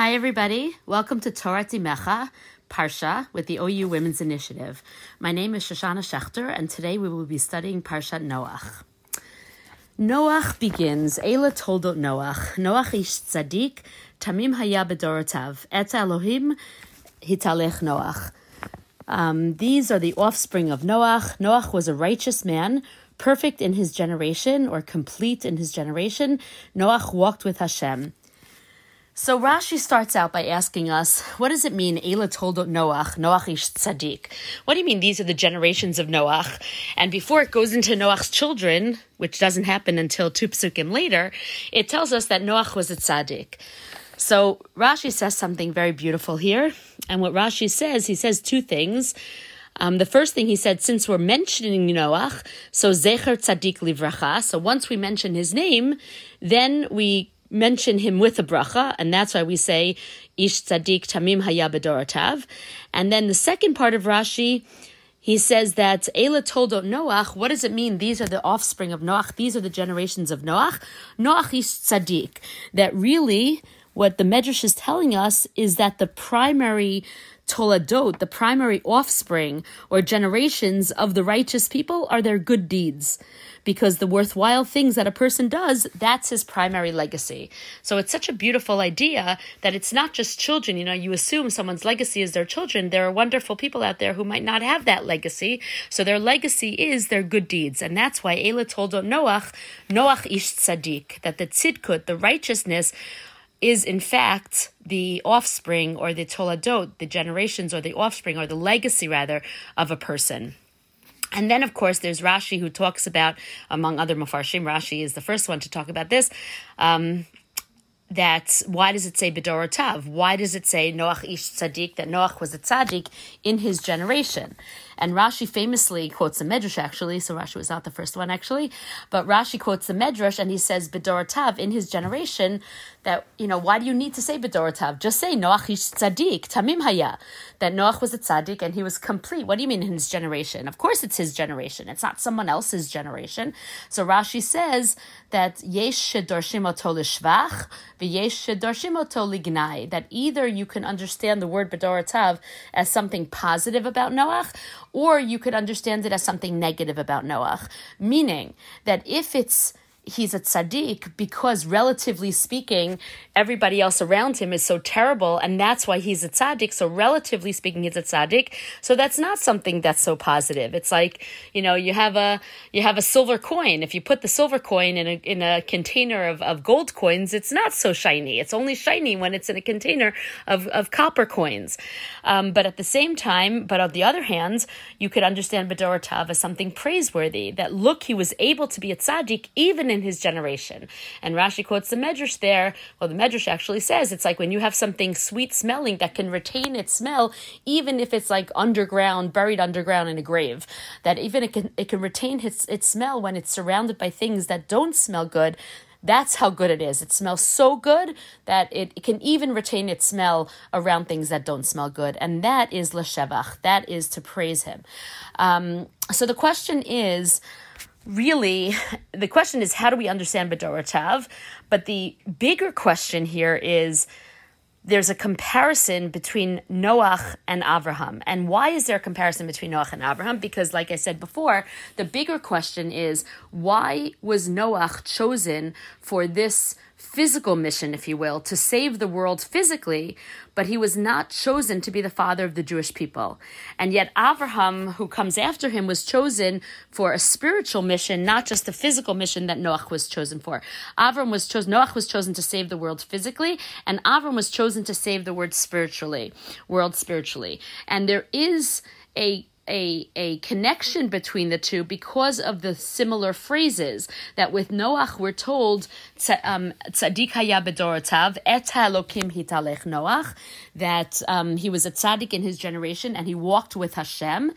Hi, everybody. Welcome to Torat Imecha, Parsha, with the OU Women's Initiative. My name is Shoshana Schechter, and today we will be studying Parshat Noach. Noach begins, Eila toldot Noach, Noach ish tzadik, tamim haya bedorotav, et Elohim hitalech Noach. Um, these are the offspring of Noach. Noach was a righteous man, perfect in his generation, or complete in his generation. Noach walked with Hashem. So Rashi starts out by asking us, what does it mean, Eila toldot Noach, Noach ish tzaddik? What do you mean these are the generations of Noach? And before it goes into Noach's children, which doesn't happen until two later, it tells us that Noach was a tzaddik. So Rashi says something very beautiful here. And what Rashi says, he says two things. Um, the first thing he said, since we're mentioning Noach, so Zecher Tzaddik Livracha, so once we mention his name, then we mention him with a bracha, and that's why we say Ish Tzaddik Tamim Haya Bedorotav. And then the second part of Rashi, he says that Eila toldot Noach. What does it mean? These are the offspring of Noach. These are the generations of Noach. Noach is tzaddik. That really, what the Medrash is telling us is that the primary toladot, the primary offspring or generations of the righteous people, are their good deeds because the worthwhile things that a person does, that's his primary legacy. So it's such a beautiful idea that it's not just children. You know, you assume someone's legacy is their children. There are wonderful people out there who might not have that legacy. So their legacy is their good deeds. And that's why Eila told Noach, Noach ish tzaddik, that the tzidkut, the righteousness, is in fact the offspring or the toladot, the generations or the offspring or the legacy rather of a person. And then, of course, there's Rashi who talks about, among other Mefarshim, Rashi is the first one to talk about this. Um, that why does it say Bedorotav? Why does it say Noach ish tzaddik that Noach was a tzaddik in his generation? And Rashi famously quotes the Medrash actually, so Rashi was not the first one actually, but Rashi quotes the Medrash and he says Bedorotav in his generation that you know why do you need to say Bedorotav? Just say Noach ish tzaddik tamim haya that Noach was a tzaddik and he was complete. What do you mean in his generation? Of course, it's his generation. It's not someone else's generation. So Rashi says that yesh lishvach v'yesh. That either you can understand the word Bedorotav as something positive about Noach, or you could understand it as something negative about Noach. Meaning that if it's he's a tzaddik because relatively speaking, everybody else around him is so terrible, and that's why he's a tzaddik. So relatively speaking, he's a tzaddik. So that's not something that's so positive. It's like you know you have a you have a silver coin. If you put the silver coin in a in a container of, of gold coins, it's not so shiny. It's only shiny when it's in a container of, of copper coins. Um, but at the same time, but on the other hand, you could understand Bedorotav as something praiseworthy. That look, he was able to be a tzaddik even in his generation. And Rashi quotes the Medrash there. Well, the Medrash actually says it's like when you have something sweet smelling that can retain its smell, even if it's like underground, buried underground in a grave, that even it can it can retain its its smell when it's surrounded by things that don't smell good. That's how good it is. It smells so good that it, it can even retain its smell around things that don't smell good. And that is Leshevach. That is to praise him. Um, so the question is, really, the question is how do we understand Bedorotav? But the bigger question here is there's a comparison between Noach and Abraham. And why is there a comparison between Noach and Abraham? Because, like I said before, the bigger question is why was Noach chosen for this physical mission, if you will, to save the world physically, but he was not chosen to be the father of the Jewish people. And yet, Abraham, who comes after him, was chosen for a spiritual mission, not just the physical mission that Noach was chosen for. Avram was chosen, Noach was chosen to save the world physically, and Avram was chosen to save the world spiritually, world spiritually. And there is a a, a connection between the two because of the similar phrases that with Noach we're told um, tzaddik haya bedorotav et Elokim hitalech Noach that um, he was a tzaddik in his generation and he walked with Hashem.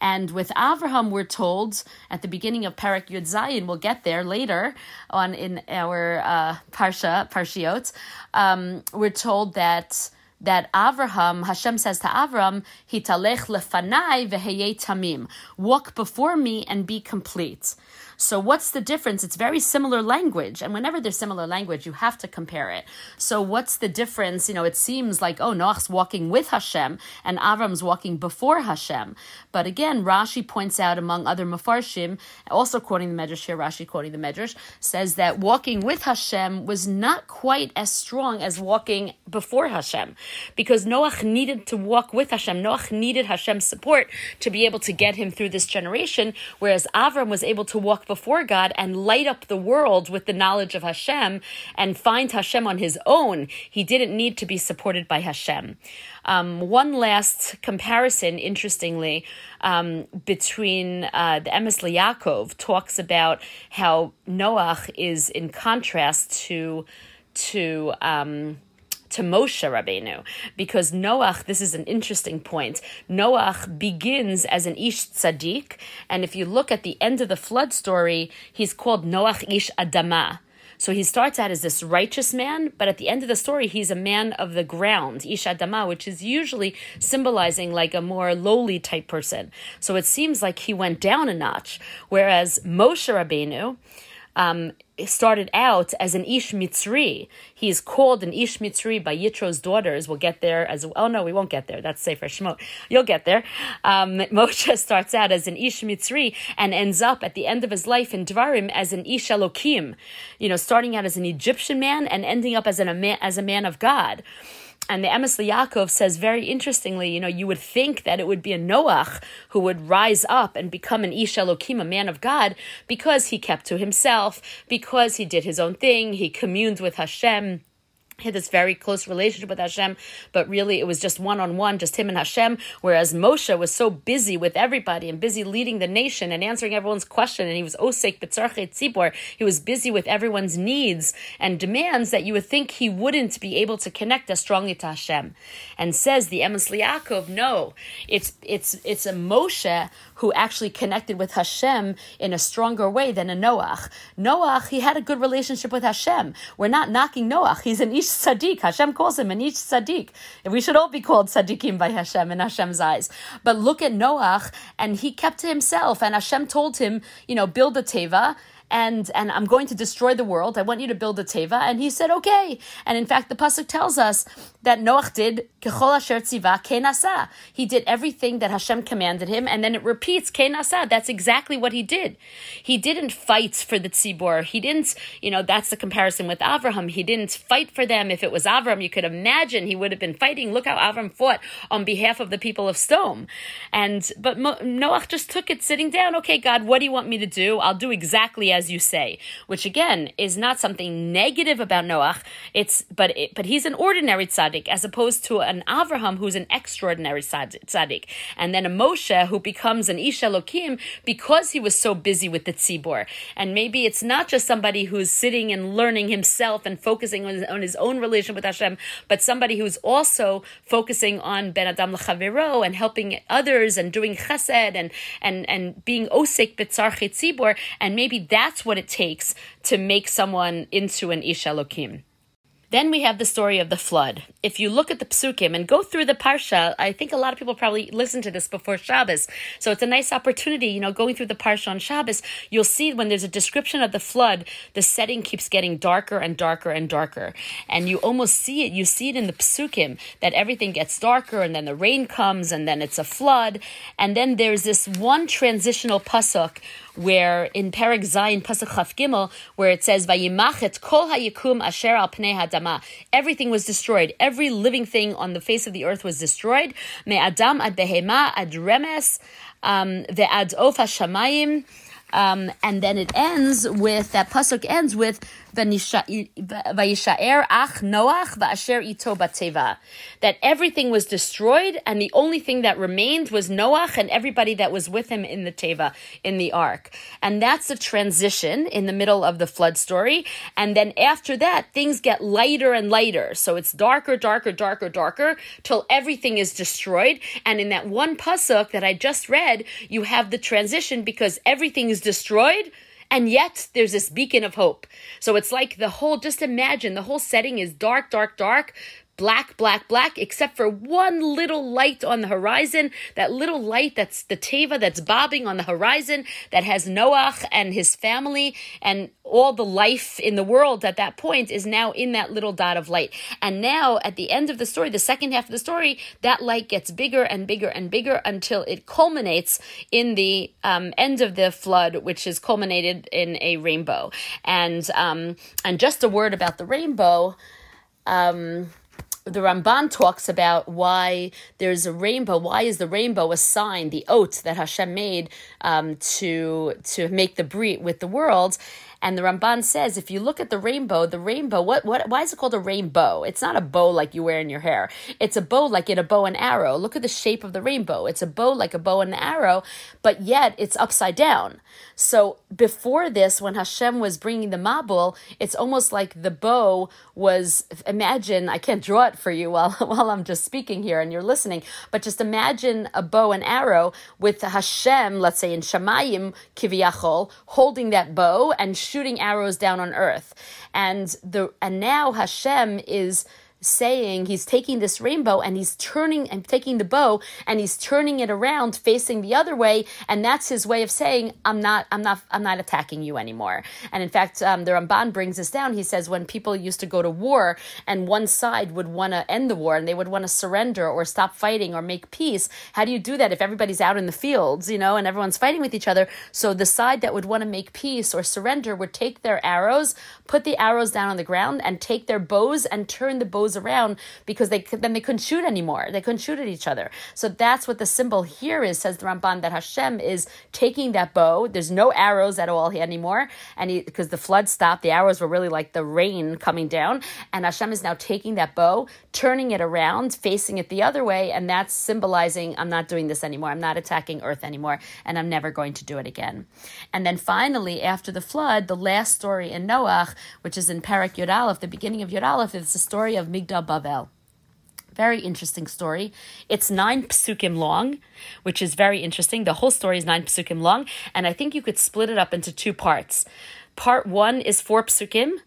And with Avraham, we're told at the beginning of Parak Yud Zayin, we'll get there later on in our uh, Parsha, Parshiot, um, we're told that that Avraham, Hashem says to Avram, Hitalech lefanai tamim, walk before me and be complete. So what's the difference? It's very similar language, and whenever there's similar language, you have to compare it. So what's the difference? You know, it seems like oh, Noach's walking with Hashem and Avram's walking before Hashem. But again, Rashi points out among other mafarshim, also quoting the Medrash here, Rashi quoting the Medrash, says that walking with Hashem was not quite as strong as walking before Hashem, because Noach needed to walk with Hashem. Noach needed Hashem's support to be able to get him through this generation, whereas Avram was able to walk before God and light up the world with the knowledge of Hashem and find Hashem on his own. He didn't need to be supported by Hashem. Um, one last comparison, interestingly, um, between uh, the Emes Yaakov talks about how Noach is in contrast to to um, to Moshe Rabbeinu, because Noach, this is an interesting point. Noach begins as an Ish Tzaddik, and if you look at the end of the flood story, he's called Noach Ish Adama. So he starts out as this righteous man, but at the end of the story, he's a man of the ground, Ish Adama, which is usually symbolizing like a more lowly type person. So it seems like he went down a notch, whereas Moshe Rabbeinu, um, started out as an Ish Mitzri. He is called an Ish Mitzri by Yitro's daughters. We'll get there as oh no, we won't get there. That's Sefer Shemot. You'll get there. Um, Moshe starts out as an Ish Mitzri and ends up at the end of his life in Dvarim as an Ish Elokim. You know, starting out as an Egyptian man and ending up as an as a man of God. And the Emes Yaakov says very interestingly, you know, you would think that it would be a Noach who would rise up and become an Ish Elokim, a man of God, because he kept to himself, because he did his own thing, he communed with Hashem had this very close relationship with Hashem, but really it was just one on one, just him and Hashem. Whereas Moshe was so busy with everybody and busy leading the nation and answering everyone's question, and he was osek betzarche tzibor. He was busy with everyone's needs and demands that you would think he wouldn't be able to connect as strongly to Hashem. And says the Emes Yaakov, no, it's it's it's a Moshe who actually connected with Hashem in a stronger way than a Noach. Noach, he had a good relationship with Hashem. We're not knocking Noach. He's an Ish Tzaddik. Hashem calls him an Ish Tzaddik. We should all be called Tzaddikim by Hashem in Hashem's eyes. But look at Noach, and he kept to himself, and Hashem told him, you know, build a teva and and I'm going to destroy the world. I want you to build a teva. And he said, okay. And in fact, the pasuk tells us that Noach did kechol asher tziva. He did everything that Hashem commanded him, and then it repeats kenasa. That's exactly what he did. He didn't fight for the tzibor. He didn't, you know, that's the comparison with Avraham. He didn't fight for them. If it was Avram, you could imagine he would have been fighting. Look how Avram fought on behalf of the people of Sdom. And but Noach just took it sitting down. Okay, God, what do you want me to do? I'll do exactly as as you say, which again is not something negative about Noach. It's but it, but he's an ordinary tzaddik as opposed to an Avraham who's an extraordinary tzaddik, and then a Moshe who becomes an Ish Elokim because he was so busy with the tzibor. And maybe it's not just somebody who's sitting and learning himself and focusing on his, on his own relation with Hashem, but somebody who's also focusing on Ben Adam L'Chavero and helping others and doing chesed and and and being osik b'tzarche tzibor, and maybe that's what it takes to make someone into an Ish Elokim. Then we have the story of the flood. If you look at the psukim and go through the parsha, I think a lot of people probably listen to this before Shabbos. So it's a nice opportunity, you know, going through the parsha on Shabbos, you'll see when there's a description of the flood, the setting keeps getting darker and darker and darker. And you almost see it, you see it in the psukim, that everything gets darker and then the rain comes and then it's a flood. And then there's this one transitional pasuk where in Perek Zayin Pasuk Chaf Gimel, where it says Vayimachet Kol Hayikum Asher Al Pnei Hadama, everything was destroyed. Every living thing on the face of the earth was destroyed. Me Adam ad Behema ad Remes, um, the ad Of Hashamayim. Um, and then it ends with that pasuk ends with Vayishaer ach Noach va'asher ito bateva. That everything was destroyed, and the only thing that remained was Noach and everybody that was with him in the teva, in the ark. And that's the transition in the middle of the flood story. And then after that, things get lighter and lighter. So it's darker, darker, darker, darker, till everything is destroyed. And in that one pasuk that I just read, you have the transition because everything is destroyed and yet there's this beacon of hope. So it's like the whole, just imagine the whole setting is dark, dark, dark, black, black, black, except for one little light on the horizon. That little light that's the teva that's bobbing on the horizon that has Noach and his family and all the life in the world at that point is now in that little dot of light. And now at the end of the story, the second half of the story, that light gets bigger and bigger and bigger until it culminates in the um, end of the flood, which is culminated in a rainbow. And um, and just a word about the rainbow. Um, the Ramban talks about why there's a rainbow. Why is the rainbow a sign, the oath that Hashem made um, to to make the brit with the world? And the Ramban says, if you look at the rainbow, the rainbow, what, what, why is it called a rainbow? It's not a bow like you wear in your hair. It's a bow like in a bow and arrow. Look at the shape of the rainbow. It's a bow like a bow and arrow, but yet it's upside down. So before this, when Hashem was bringing the Mabul, it's almost like the bow was, imagine, I can't draw it for you while, while I'm just speaking here and you're listening, but just imagine a bow and arrow with Hashem, let's say in Shamayim, Kiviyachol, holding that bow and shooting arrows down on earth. And the and now Hashem is saying he's taking this rainbow and he's turning and taking the bow and he's turning it around facing the other way. And that's his way of saying i'm not i'm not i'm not attacking you anymore. And in fact um, the ramban brings this down. He says when people used to go to war and one side would want to end the war and they would want to surrender or stop fighting or make peace how do you do that if everybody's out in the fields you know and everyone's fighting with each other? So the side that would want to make peace or surrender would take their arrows put the arrows down on the ground and take their bows and turn the bows goes around because they then they couldn't shoot anymore. They couldn't shoot at each other. So that's what the symbol here is, says the Ramban, that Hashem is taking that bow. There's no arrows at all anymore. And because the flood stopped, the arrows were really like the rain coming down. And Hashem is now taking that bow, turning it around, facing it the other way. And that's symbolizing I'm not doing this anymore. I'm not attacking earth anymore. And I'm never going to do it again. And then finally, after the flood, the last story in Noach, which is in Parak Yud Aleph, the beginning of Yud Aleph, is the story of Migdal Bavel. Very interesting story. It's nine psukim long, which is very interesting. The whole story is nine psukim long, and I think you could split it up into two parts. Part one is four psukim,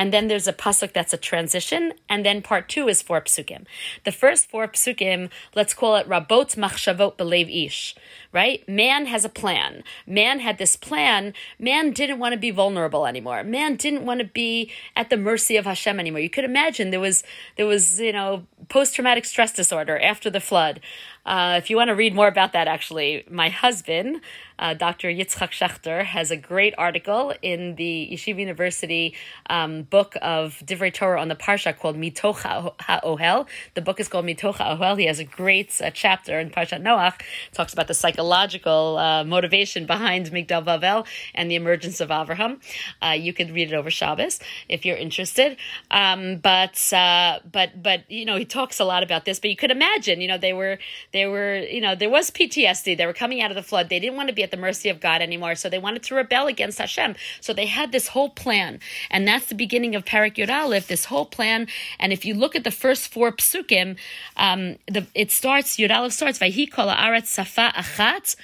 and then there's a pasuk that's a transition, and then part two is four psukim. The first four psukim, let's call it rabot machshavot belev ish right? Man has a plan. Man had this plan. Man didn't want to be vulnerable anymore. Man didn't want to be at the mercy of Hashem anymore. You could imagine there was there was you know post traumatic stress disorder after the flood. Uh, if you want to read more about that, actually, my husband, uh, Dr. Yitzchak Schechter, has a great article in the Yeshiva University um, book of Divrei Torah on the Parsha called Mitoch HaOhel. The book is called Mitoch HaOhel. He has a great uh, chapter in Parshat Noach, talks about the psychological uh, motivation behind Migdal Bavel and the emergence of Avraham. Uh, you could read it over Shabbos if you're interested. Um, but, uh, but, but, you know, he talks a lot about this, but you could imagine, you know, they were, they were, you know, there was PTSD. They were coming out of the flood. They didn't want to be at the mercy of God anymore. So they wanted to rebel against Hashem. So they had this whole plan. And that's the beginning of Parak Yud this whole plan. And if you look at the first four psukim, um, the, it starts, Yud Aleph starts, Vayhi kol haaretz safa achat,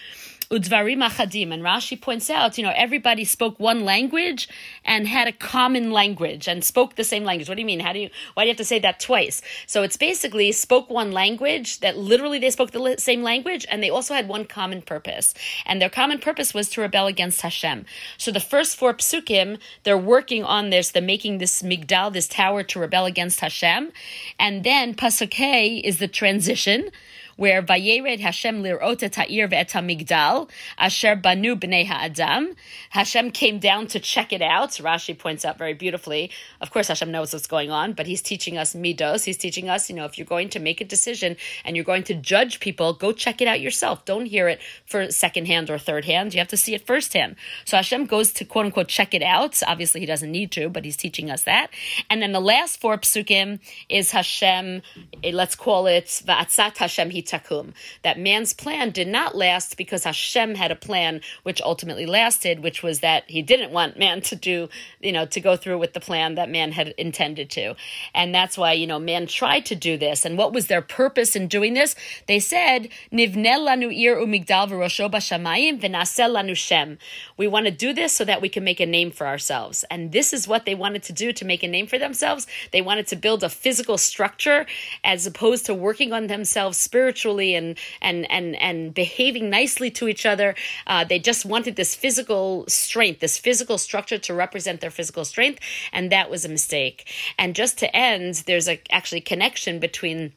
Udvarim achadim. And Rashi points out, you know, everybody spoke one language and had a common language and spoke the same language. What do you mean? How do you, why do you have to say that twice? So it's basically spoke one language that literally they spoke the same language and they also had one common purpose. And their common purpose was to rebel against Hashem. So the first four psukim, they're working on this, they're making this migdal, this tower to rebel against Hashem. And then Pasuk is the transition where Vayered Hashem lirot ta'ir ve'et migdal asher banu b'nei ha'adam. Hashem came down to check it out. Rashi points out very beautifully. Of course, Hashem knows what's going on, but he's teaching us midos. He's teaching us, you know, if you're going to make a decision and you're going to judge people, go check it out yourself. Don't hear it for second hand or third hand. You have to see it firsthand. So Hashem goes to quote unquote check it out. Obviously, he doesn't need to, but he's teaching us that. And then the last four psukim is Hashem, eh, let's call it Va'atzat Hashem takum. That man's plan did not last because Hashem had a plan which ultimately lasted, which was that he didn't want man to do, you know, to go through with the plan that man had intended to. And that's why, you know, man tried to do this. And what was their purpose in doing this? They said, Nivnel lanu ir umigdal v'rosho b'shamayim v'nasel lanu. We want to do this so that we can make a name for ourselves. And this is what they wanted to do to make a name for themselves. They wanted to build a physical structure as opposed to working on themselves spiritually and and and and behaving nicely to each other. Uh, they just wanted this physical strength, this physical structure to represent their physical strength, and that was a mistake. And just to end, there's a actually connection between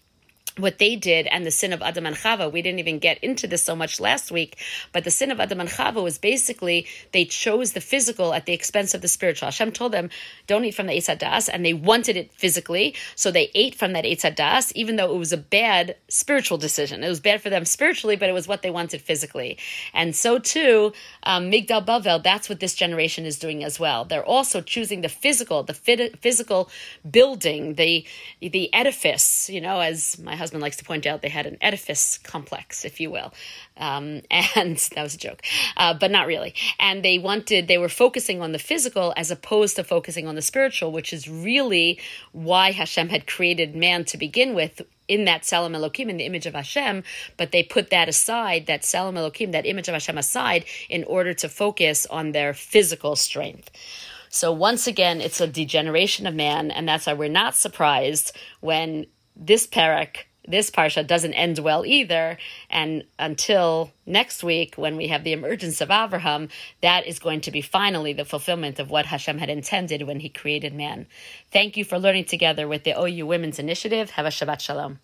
what they did and the sin of Adam and Chava. We didn't even get into this so much last week, but the sin of Adam and Chava was basically they chose the physical at the expense of the spiritual. Hashem told them, don't eat from the Eitz Das, and they wanted it physically, so they ate from that Eitz Das, even though it was a bad spiritual decision. It was bad for them spiritually, but it was what they wanted physically. And so too, um, Migdal Bavel, that's what this generation is doing as well. They're also choosing the physical, the physical building, the the edifice, you know, as my husband husband likes to point out, they had an edifice complex, if you will. Um, and that was a joke, uh, but not really. And they wanted, they were focusing on the physical as opposed to focusing on the spiritual, which is really why Hashem had created man to begin with in that Tzelem Elohim, in the image of Hashem, but they put that aside, that Tzelem Elohim, that image of Hashem aside, in order to focus on their physical strength. So once again, it's a degeneration of man, and that's why we're not surprised when this parak this parsha doesn't end well either. And until next week, when we have the emergence of Avraham, that is going to be finally the fulfillment of what Hashem had intended when He created man. Thank you for learning together with the OU Women's Initiative. Have a Shabbat Shalom.